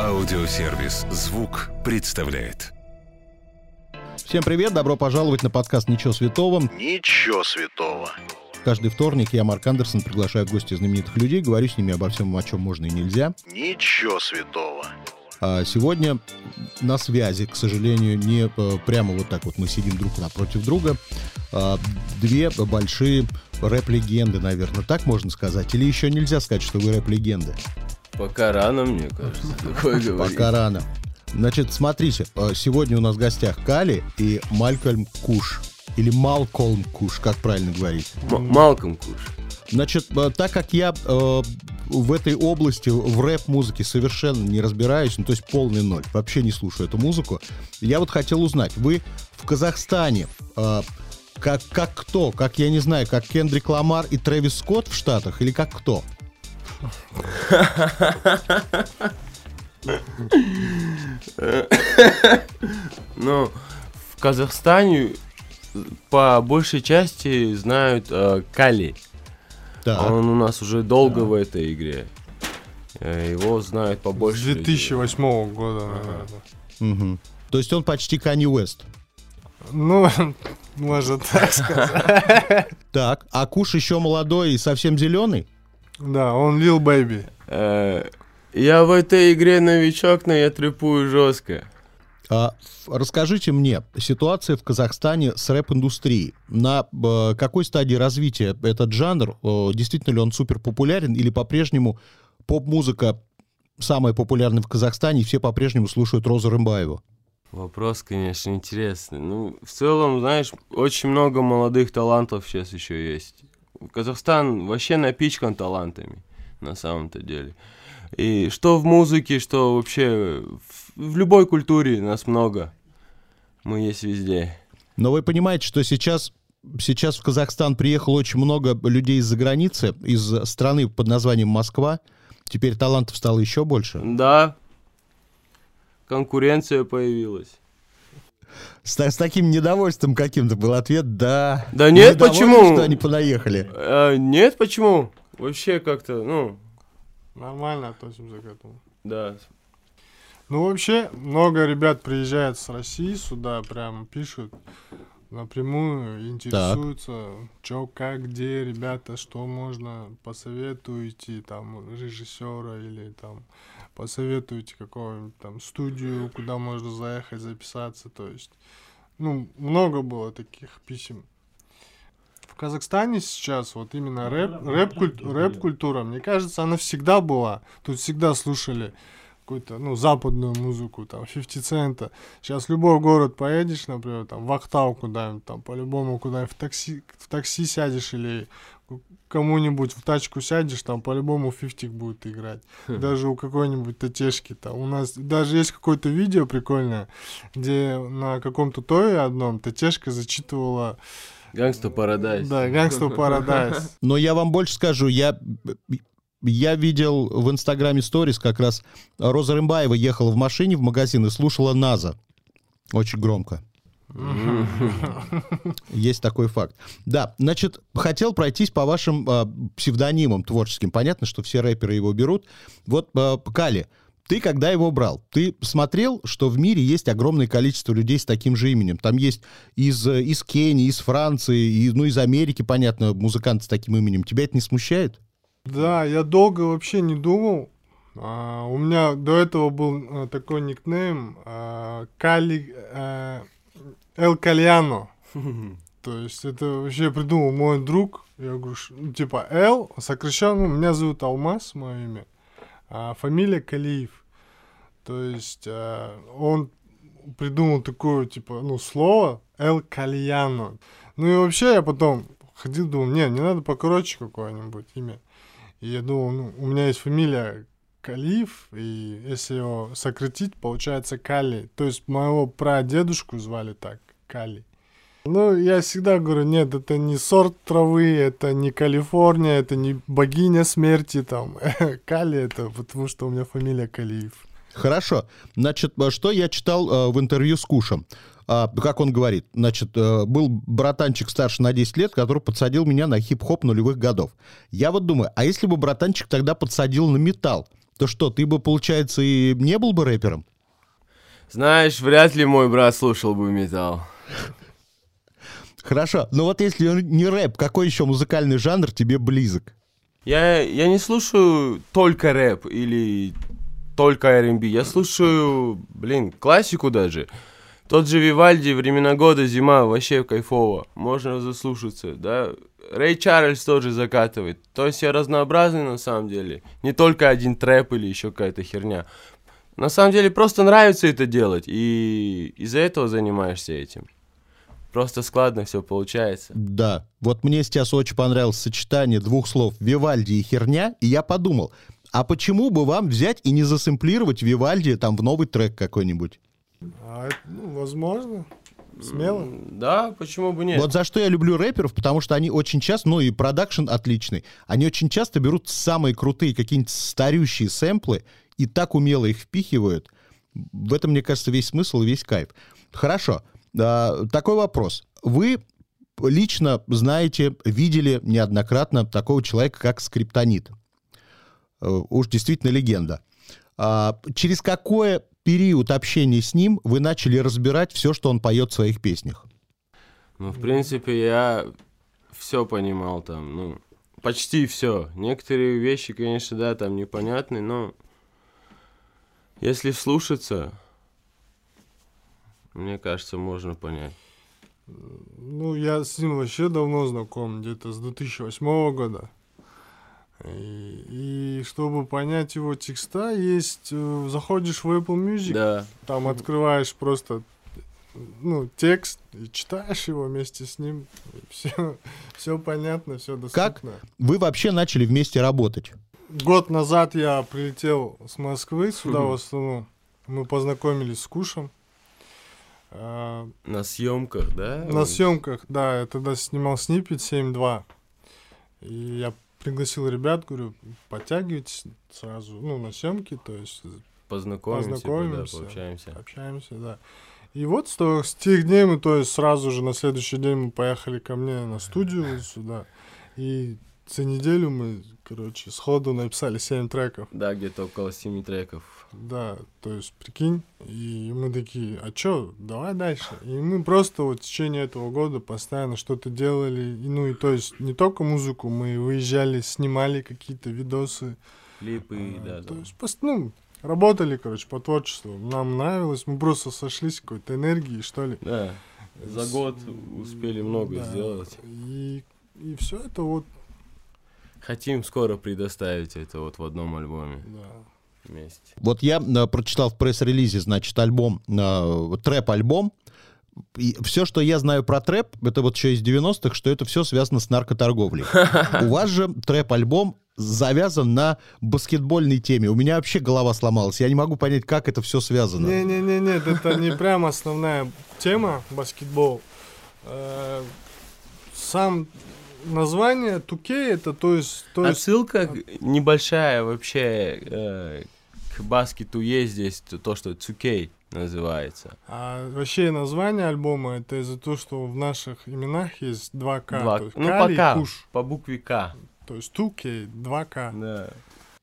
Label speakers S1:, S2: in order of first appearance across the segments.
S1: Аудиосервис «Звук» представляет.
S2: Всем привет, добро пожаловать на подкаст «Ничего святого».
S3: Ничего святого.
S2: Каждый вторник я, Марк Андерсон, приглашаю в гости знаменитых людей, говорю с ними обо всем, о чем можно и нельзя.
S3: Ничего святого.
S2: А сегодня на связи, к сожалению, не э, прямо вот так вот мы сидим друг напротив друга. А, две большие рэп-легенды, наверное, так можно сказать? Или еще нельзя сказать, что вы рэп-легенды?
S4: Пока рано, мне кажется, такое говорить.
S2: Пока рано. Значит, смотрите, э, сегодня у нас в гостях Кали и Малькольм Куш. Или Малкольм Куш, как правильно говорить.
S4: М- Малком Куш.
S2: Значит, э, так как я э, в этой области, в рэп-музыке совершенно не разбираюсь, ну, то есть полный ноль, вообще не слушаю эту музыку, я вот хотел узнать, вы в Казахстане э, как, как кто? Как, я не знаю, как Кендрик Ламар и Трэвис Скотт в Штатах? Или как кто?
S4: Ну, в Казахстане по большей части знают э, Кали. Он у нас уже долго в этой игре. Э, Его знают
S5: С
S4: побольше. людей.
S5: 2008 года, наверное.
S2: То есть он почти Канни Уэст.
S5: Ну, можно так сказать.
S2: Так, а Куш еще молодой и совсем зеленый?
S5: Да, он Baby.
S4: Э, Я в этой игре новичок, но я трепую жестко.
S2: А, расскажите мне, ситуация в Казахстане с рэп-индустрией. На э, какой стадии развития этот жанр? Э, действительно ли он супер популярен или по-прежнему поп-музыка самая популярная в Казахстане, и все по-прежнему слушают Розу Рымбаеву?
S4: Вопрос, конечно, интересный. Ну, в целом, знаешь, очень много молодых талантов сейчас еще есть. Казахстан вообще напичкан талантами, на самом-то деле. И что в музыке, что вообще в, в любой культуре нас много. Мы есть везде.
S2: Но вы понимаете, что сейчас, сейчас в Казахстан приехало очень много людей из-за границы, из страны под названием Москва. Теперь талантов стало еще больше.
S4: Да, конкуренция появилась.
S2: С, с таким недовольством каким-то был ответ «да».
S4: Да нет, почему?
S2: что они понаехали.
S4: А, нет, почему? Вообще как-то, ну,
S5: Нормально относимся к этому.
S4: да.
S5: Ну, вообще, много ребят приезжают с России сюда, прям пишут напрямую, интересуются, чё, как, где, ребята, что можно, посоветуйте там режиссера или там посоветуйте какую-нибудь там студию, куда можно заехать, записаться, то есть, ну, много было таких писем. В Казахстане сейчас вот именно рэп, рэп, куль- рэп-культура, мне кажется, она всегда была. Тут всегда слушали какую-то, ну, западную музыку, там, 50 цента. Сейчас любой город поедешь, например, там, в Актау куда-нибудь, там, по-любому куда-нибудь в такси, в такси сядешь или кому-нибудь в тачку сядешь, там, по-любому фифтик будет играть. Даже у какой-нибудь ТТшки там. У нас даже есть какое-то видео прикольное, где на каком-то тое одном ТТшка зачитывала,
S4: Гангста Парадайз.
S5: да, Gangsta Paradise.
S2: Но я вам больше скажу, я, я видел в Инстаграме сторис как раз Роза Рымбаева ехала в машине в магазин и слушала Наза. Очень громко. Есть такой факт. Да, значит, хотел пройтись по вашим а, псевдонимам творческим. Понятно, что все рэперы его берут. Вот, а, Кали, ты когда его брал, ты смотрел, что в мире есть огромное количество людей с таким же именем. Там есть из, э, из Кении, из Франции, и, ну, из Америки, понятно, музыканты с таким именем. Тебя это не смущает?
S5: Да, я долго вообще не думал. А, у меня до этого был а, такой никнейм а, Кали а, Эл Кальяно. То есть это вообще придумал мой друг. Я говорю, ну, типа Эл, сокращенно, ну, меня зовут Алмаз, мое имя, а фамилия Калиев. То есть а, он придумал такое, типа, ну, слово Эл Кальяно. Ну и вообще я потом ходил, думал, не, не надо покороче какое-нибудь имя. Я думал, ну, у меня есть фамилия Калиев, и если его сократить, получается Кали. То есть моего прадедушку звали так, Кали. Ну, я всегда говорю, нет, это не сорт травы, это не Калифорния, это не богиня смерти, там. Кали это потому, что у меня фамилия Калиев.
S2: Хорошо. Значит, а, что я читал э, в интервью с Кушем? А, как он говорит, значит, э, был братанчик старше на 10 лет, который подсадил меня на хип-хоп нулевых годов. Я вот думаю, а если бы братанчик тогда подсадил на металл, то что, ты бы, получается, и не был бы рэпером?
S4: Знаешь, вряд ли мой брат слушал бы металл.
S2: Хорошо, но вот если не рэп, какой еще музыкальный жанр тебе близок?
S4: Я, я не слушаю только рэп или только R&B. Я слушаю, блин, классику даже. Тот же Вивальди, «Времена года», «Зима», вообще кайфово. Можно заслушаться, да. Рэй Чарльз тоже закатывает. То есть я разнообразный на самом деле. Не только один трэп или еще какая-то херня. На самом деле просто нравится это делать, и из-за этого занимаешься этим. Просто складно все получается.
S2: Да. Вот мне сейчас очень понравилось сочетание двух слов «Вивальди» и «херня», и я подумал, а почему бы вам взять и не засэмплировать Вивальди там в новый трек какой-нибудь?
S5: А, ну, возможно. Смело.
S4: Да, почему бы нет?
S2: Вот за что я люблю рэперов, потому что они очень часто, ну и продакшн отличный, они очень часто берут самые крутые какие-нибудь старющие сэмплы и так умело их впихивают. В этом, мне кажется, весь смысл и весь кайф. Хорошо. А, такой вопрос. Вы лично знаете, видели неоднократно такого человека, как Скриптонит. Э, уж действительно легенда. А, через какой период общения с ним вы начали разбирать все, что он поет в своих песнях?
S4: Ну, в принципе, я все понимал там, ну, почти все. Некоторые вещи, конечно, да, там непонятны, но если вслушаться, мне кажется, можно понять.
S5: Ну, я с ним вообще давно знаком, где-то с 2008 года. И, и чтобы понять его текста, есть э, заходишь в Apple Music,
S4: да.
S5: там открываешь просто ну, текст и читаешь его вместе с ним. Все, все понятно, все доступно.
S2: Как вы вообще начали вместе работать?
S5: Год назад я прилетел с Москвы сюда в Астану. Мы познакомились с Кушем.
S4: А, на съемках, да?
S5: На съемках, да. Я тогда снимал снипет 7.2. И я пригласил ребят, говорю, подтягивайтесь сразу, ну, на съемки, то есть
S4: познакомимся, познакомимся да, пообщаемся.
S5: Общаемся, да. И вот с, того, с тех дней мы, то есть сразу же на следующий день мы поехали ко мне на студию сюда. И за неделю мы, короче, сходу написали 7 треков.
S4: Да, где-то около 7 треков.
S5: Да, то есть, прикинь, и мы такие, а чё, давай дальше. И мы просто вот в течение этого года постоянно что-то делали. И, ну, и то есть, не только музыку, мы выезжали, снимали какие-то видосы.
S4: Клипы,
S5: а,
S4: да,
S5: То
S4: да.
S5: есть, пост, ну, работали, короче, по творчеству. Нам нравилось, мы просто сошлись какой-то энергии, что ли.
S4: Да, за год успели много
S5: да.
S4: сделать.
S5: И, и все это вот
S4: Хотим скоро предоставить это вот в одном альбоме.
S5: Да.
S4: Вместе.
S2: Вот я э, прочитал в пресс-релизе, значит, альбом, э, трэп-альбом. И все, что я знаю про трэп, это вот еще из 90-х, что это все связано с наркоторговлей. У вас же трэп-альбом завязан на баскетбольной теме. У меня вообще голова сломалась. Я не могу понять, как это все связано.
S5: Не-не-не, это не прям основная тема баскетбол. Э, Сам название Тукей это то есть... То есть...
S4: Отсылка небольшая вообще э, к баскету есть здесь, то, что Цукей называется.
S5: А вообще название альбома это из-за того, что в наших именах есть 2К.
S4: Два...
S5: То есть
S4: ну, пока,
S5: Куш.
S4: по букве К.
S5: То есть Тукей, 2К.
S4: Да.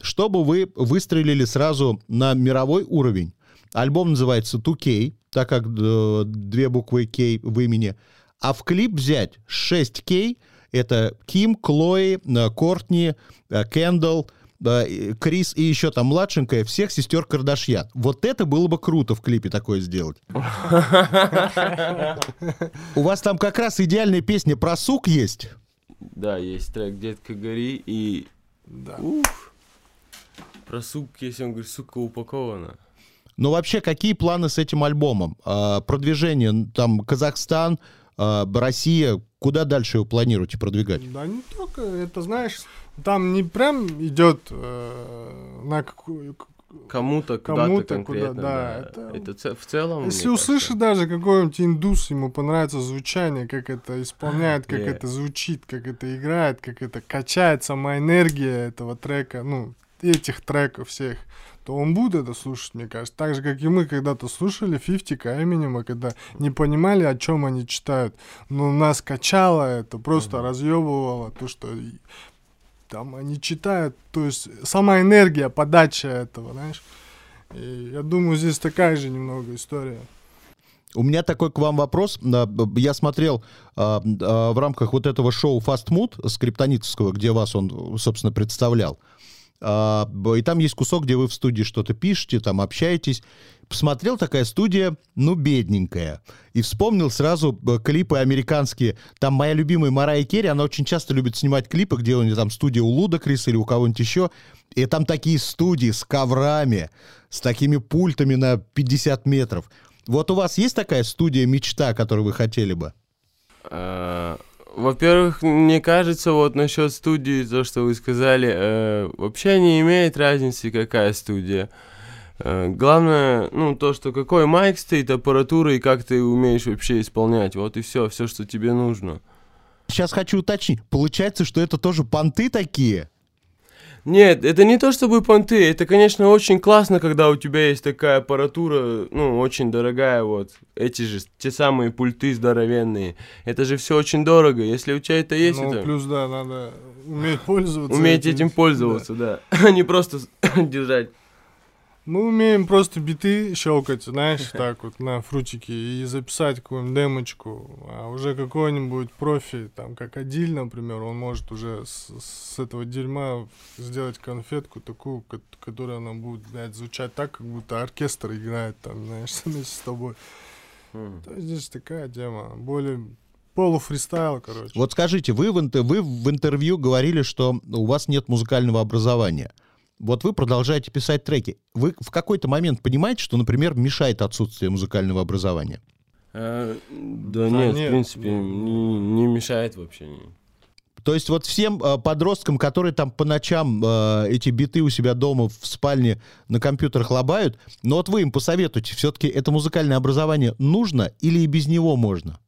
S2: Чтобы вы выстрелили сразу на мировой уровень, альбом называется 2K, так как э, две буквы K в имени, а в клип взять 6K — это Ким, Клои, э, Кортни, э, Кендалл, Крис и еще там младшенькая, всех сестер Кардашьян. Вот это было бы круто в клипе такое сделать. У вас там как раз идеальная песня про сук есть.
S4: Да, есть трек «Детка гори» и...
S5: Да.
S4: Уф. Про сук, если он говорит, сука упакована.
S2: Но вообще, какие планы с этим альбомом? А, продвижение, там, Казахстан, а, Россия, куда дальше его планируете продвигать?
S5: Да не только, это знаешь, там не прям идет э, на какую
S4: Кому-то,
S5: Кому-то
S4: куда-то конкретно,
S5: куда,
S4: да.
S5: да, это-
S4: Это, в целом...
S5: Если услышишь даже какой-нибудь индус, ему понравится звучание, как это исполняет, как
S4: Не.
S5: это звучит, как это играет, как это качает сама энергия этого трека, ну, этих треков всех, то он будет это слушать, мне кажется. Так же, как и мы когда-то слушали 50 Эминема, когда не понимали, о чем они читают. Но нас качало это, просто разъебывало то, что там они читают, то есть сама энергия, подача этого, знаешь. И я думаю, здесь такая же немного история.
S2: У меня такой к вам вопрос. Я смотрел а, а, в рамках вот этого шоу Fast Mood скриптонитовского, где вас он, собственно, представлял. А, И там есть кусок, где вы в студии что-то пишете, там общаетесь. Посмотрел такая студия, ну, бедненькая. И вспомнил сразу б, клипы американские. Там моя любимая Марая Керри, она очень часто любит снимать клипы, где у нее там студия у Лудакрис или у кого-нибудь еще. И там такие студии с коврами, с такими пультами на 50 метров. Вот у вас есть такая студия мечта, которую вы хотели бы?
S4: Во-первых, мне кажется, вот насчет студии, то, что вы сказали, э, вообще не имеет разницы, какая студия. Э, главное, ну, то, что какой майк стоит, аппаратура и как ты умеешь вообще исполнять. Вот и все, все, что тебе нужно.
S2: Сейчас хочу уточнить. Получается, что это тоже понты такие?
S4: Нет, это не то чтобы понты, это, конечно, очень классно, когда у тебя есть такая аппаратура, ну, очень дорогая, вот, эти же, те самые пульты здоровенные, это же все очень дорого, если у тебя это есть,
S5: ну,
S4: это...
S5: плюс, да, надо уметь пользоваться.
S4: Уметь этим
S5: Да.
S4: пользоваться, да, а не просто держать.
S5: Мы умеем просто биты щелкать, знаешь, так вот на фрутике и записать какую-нибудь демочку. А уже какой-нибудь профи, там, как Адиль, например, он может уже с, с этого дерьма сделать конфетку такую, ко- которая она будет, блядь, звучать так, как будто оркестр играет там, знаешь, вместе с тобой.
S4: М.
S5: То есть здесь такая тема, более полуфристайл, короче.
S2: Вот скажите, вы в, вы в интервью говорили, что у вас нет музыкального образования. Вот вы продолжаете писать треки. Вы в какой-то момент понимаете, что, например, мешает отсутствие музыкального образования?
S4: А, да,
S5: Да
S4: нет,
S5: нет,
S4: в принципе, не, не мешает вообще.
S2: То есть вот всем э, подросткам, которые там по ночам э, эти биты у себя дома в спальне на компьютерах лобают, но вот вы им посоветуете, все-таки это музыкальное образование нужно или и без него можно?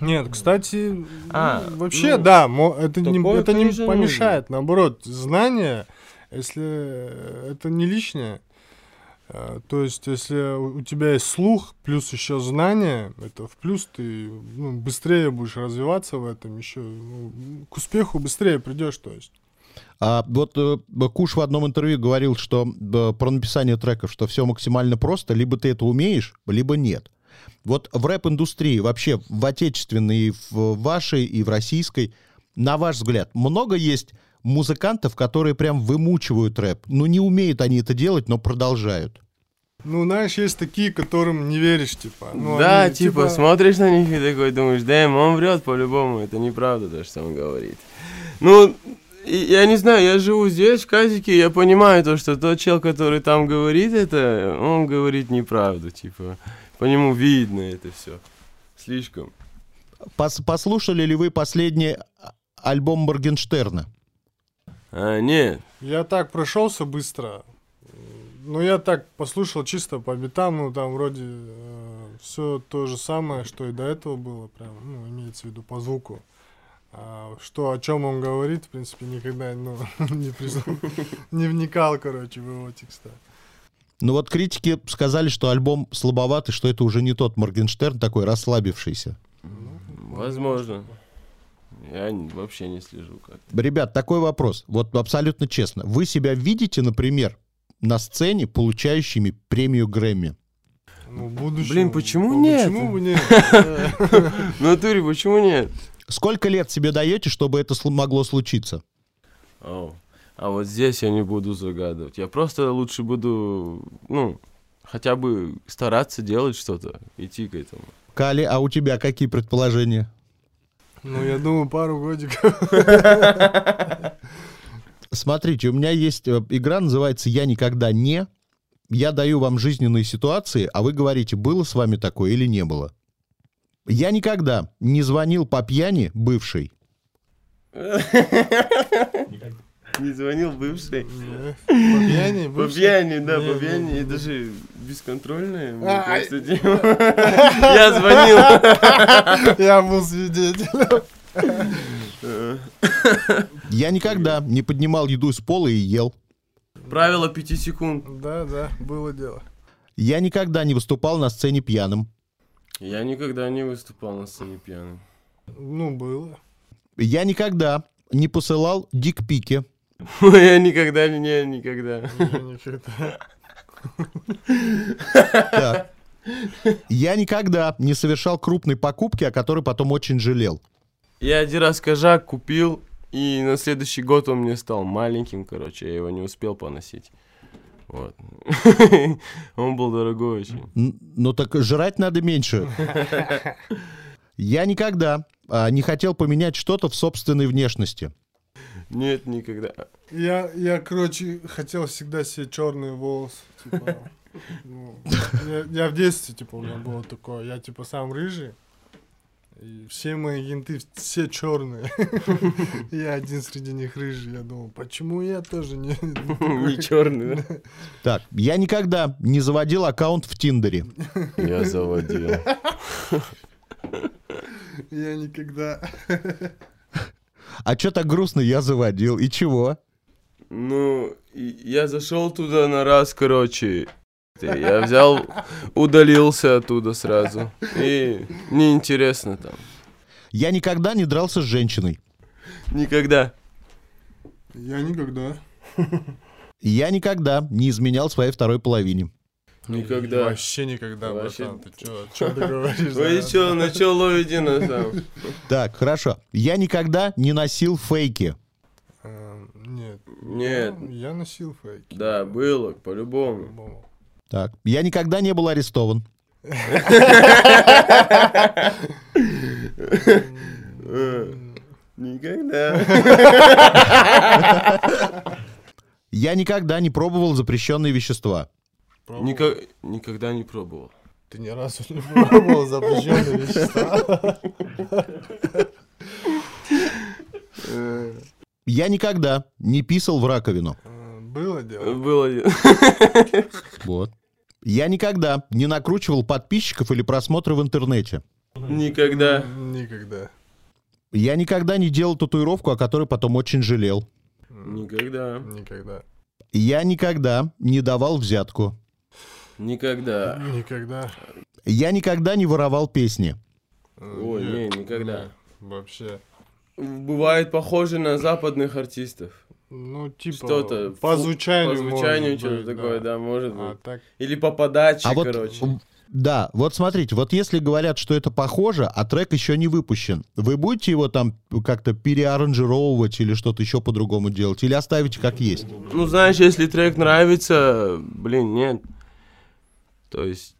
S5: Нет, кстати,
S4: А,
S5: ну, вообще,
S4: ну,
S5: да, это не, это не помешает. Наоборот, знания, если э, это не лишнее, э, то есть, если у тебя есть слух, плюс еще знания, это в плюс ты ну, быстрее будешь развиваться в этом, еще ну, к успеху быстрее придешь, то есть.
S2: А вот э, Куш в одном интервью говорил, что про написание треков, что все максимально просто, либо ты это умеешь, либо нет. Вот в рэп-индустрии вообще, в отечественной, и в вашей, и в российской, на ваш взгляд, много есть музыкантов, которые прям вымучивают рэп? Ну, не умеют они это делать, но продолжают.
S5: Ну, знаешь, есть такие, которым не веришь, типа. Ну,
S4: да,
S5: они,
S4: типа, смотришь на них и такой думаешь, да, он врет по-любому, это неправда то, что он говорит. Ну, я не знаю, я живу здесь, в Казике, я понимаю то, что тот чел, который там говорит это, он говорит неправду, типа, по нему видно это все. Слишком.
S2: Пос- послушали ли вы последний а- альбом Моргенштерна?
S4: А, нет.
S5: Я так прошелся быстро. Ну, я так послушал чисто по битам, ну, там вроде все то же самое, что и до этого было, прям, ну, имеется в виду по звуку. А что, о чем он говорит, в принципе, никогда, ну, не, прис- не вникал, короче, в его текста.
S2: Ну вот критики сказали, что альбом слабоватый, что это уже не тот Моргенштерн такой расслабившийся.
S4: Возможно. Я вообще не слежу как.
S2: Ребят, такой вопрос. Вот абсолютно честно. Вы себя видите, например, на сцене, получающими премию Грэмми?
S5: Ну, будущем-
S4: Блин, почему
S5: ну,
S4: нет?
S5: Почему бы нет?
S4: В натуре, почему нет?
S2: Сколько лет себе даете, чтобы это могло случиться?
S4: А вот здесь я не буду загадывать. Я просто лучше буду, ну, хотя бы стараться делать что-то, идти к этому.
S2: Кали, а у тебя какие предположения?
S5: Ну, я думаю, пару годиков.
S2: Смотрите, у меня есть э, игра, называется «Я никогда не». Я даю вам жизненные ситуации, а вы говорите, было с вами такое или не было. Я никогда не звонил по пьяни бывшей.
S4: Не звонил бывший?
S5: По пьяни?
S4: По
S5: бывший?
S4: пьяни, да, по пьяни,
S5: не,
S4: это
S5: не.
S4: же бесконтрольное. мне
S5: А,
S4: кажется, тема. Я звонил.
S5: Я был свидетелем.
S2: Я никогда не поднимал еду с пола и ел.
S4: Правило пяти секунд.
S5: Да, да, было дело.
S2: Я никогда не выступал на сцене пьяным.
S4: Я никогда не выступал на сцене пьяным.
S5: Ну, было.
S2: Я никогда не посылал дикпики.
S4: Я никогда не, никогда.
S5: Я никогда.
S2: Так. Я никогда не совершал крупной покупки, о которой потом очень жалел.
S4: Я один раз кожак купил, и на следующий год он мне стал маленьким, короче, я его не успел поносить. Вот. Он был дорогой очень.
S2: Ну так жрать надо меньше. Я никогда а, не хотел поменять что-то в собственной внешности.
S4: Нет, никогда.
S5: Я, я, короче, хотел всегда себе черные волосы. Типа, ну, я, я в детстве, типа, у меня было такое. Я, типа, сам рыжий. И все мои янты все черные. Я один среди них рыжий. Я думал, почему я тоже не...
S4: Не черный, да?
S2: Так, я никогда не заводил аккаунт в Тиндере.
S4: Я заводил.
S5: Я никогда...
S2: А чё так грустно я заводил? И чего?
S4: Ну, я зашел туда на раз, короче. Я взял, удалился оттуда сразу. И неинтересно там.
S2: Я никогда не дрался с женщиной.
S4: Никогда.
S5: Я никогда.
S2: Я никогда не изменял своей второй половине.
S4: Никогда.
S5: Вообще никогда,
S4: Вообще.
S5: братан. Ты чё, чё ты говоришь?
S4: Вы чё, на чё ловите нас там?
S2: Так, хорошо. Я никогда не носил фейки.
S5: Эм, Нет.
S4: Нет.
S5: Я, я носил фейки.
S4: Да, было, по-любому.
S5: По-любому.
S2: Так, я никогда не был арестован.
S4: Э, Никогда.
S2: Я никогда не пробовал запрещенные вещества.
S5: Пробовал?
S4: Ника- Никогда не пробовал.
S5: Ты ни разу не пробовал запрещенные вещества?
S2: Я никогда не писал в раковину.
S5: Э, Было дело?
S4: Было.
S2: Вот. Я никогда не накручивал подписчиков или просмотры в интернете.
S4: Никогда.
S5: Никогда.
S2: Я никогда не делал татуировку, о которой потом очень жалел.
S4: Никогда.
S5: Никогда.
S2: Я никогда не давал взятку.
S4: Никогда.
S5: Никогда.
S2: Я никогда не воровал песни.
S4: Ой, не, никогда.
S5: нет, Вообще.
S4: Бывает похоже на западных артистов.
S5: Ну, типа,
S4: Что-то.
S5: по звучанию
S4: По звучанию
S5: может
S4: что-то
S5: быть,
S4: такое, да, может
S5: А
S4: быть.
S5: так,
S4: Или по подаче,
S2: А вот,
S4: короче.
S2: м, да, вот смотрите, вот если говорят, что это похоже, а трек еще не выпущен, вы будете его там как-то переаранжировывать или что-то еще по-другому делать, или оставите как есть?
S4: Ну, знаешь, если трек нравится, блин, нет. То есть,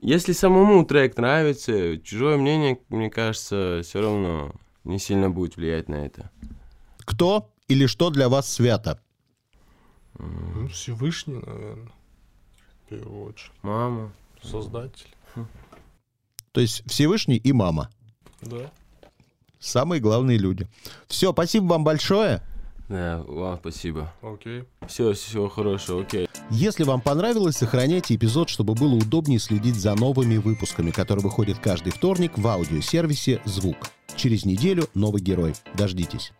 S4: если самому трек нравится, чужое мнение, мне кажется, все равно не сильно будет влиять на это.
S2: Кто или что для вас свято?
S5: ну, Всевышний, наверное. В первую очередь.
S4: Мама.
S5: Создатель.
S2: То есть Всевышний и мама.
S5: Да.
S2: Самые главные люди. Все, спасибо вам большое.
S4: Да, вам спасибо.
S5: Окей.
S4: Все, всего хорошего, окей.
S2: Если вам понравилось, сохраняйте эпизод, чтобы было удобнее следить за новыми выпусками, которые выходят каждый вторник в аудиосервисе «Звук». Через неделю новый герой. Дождитесь.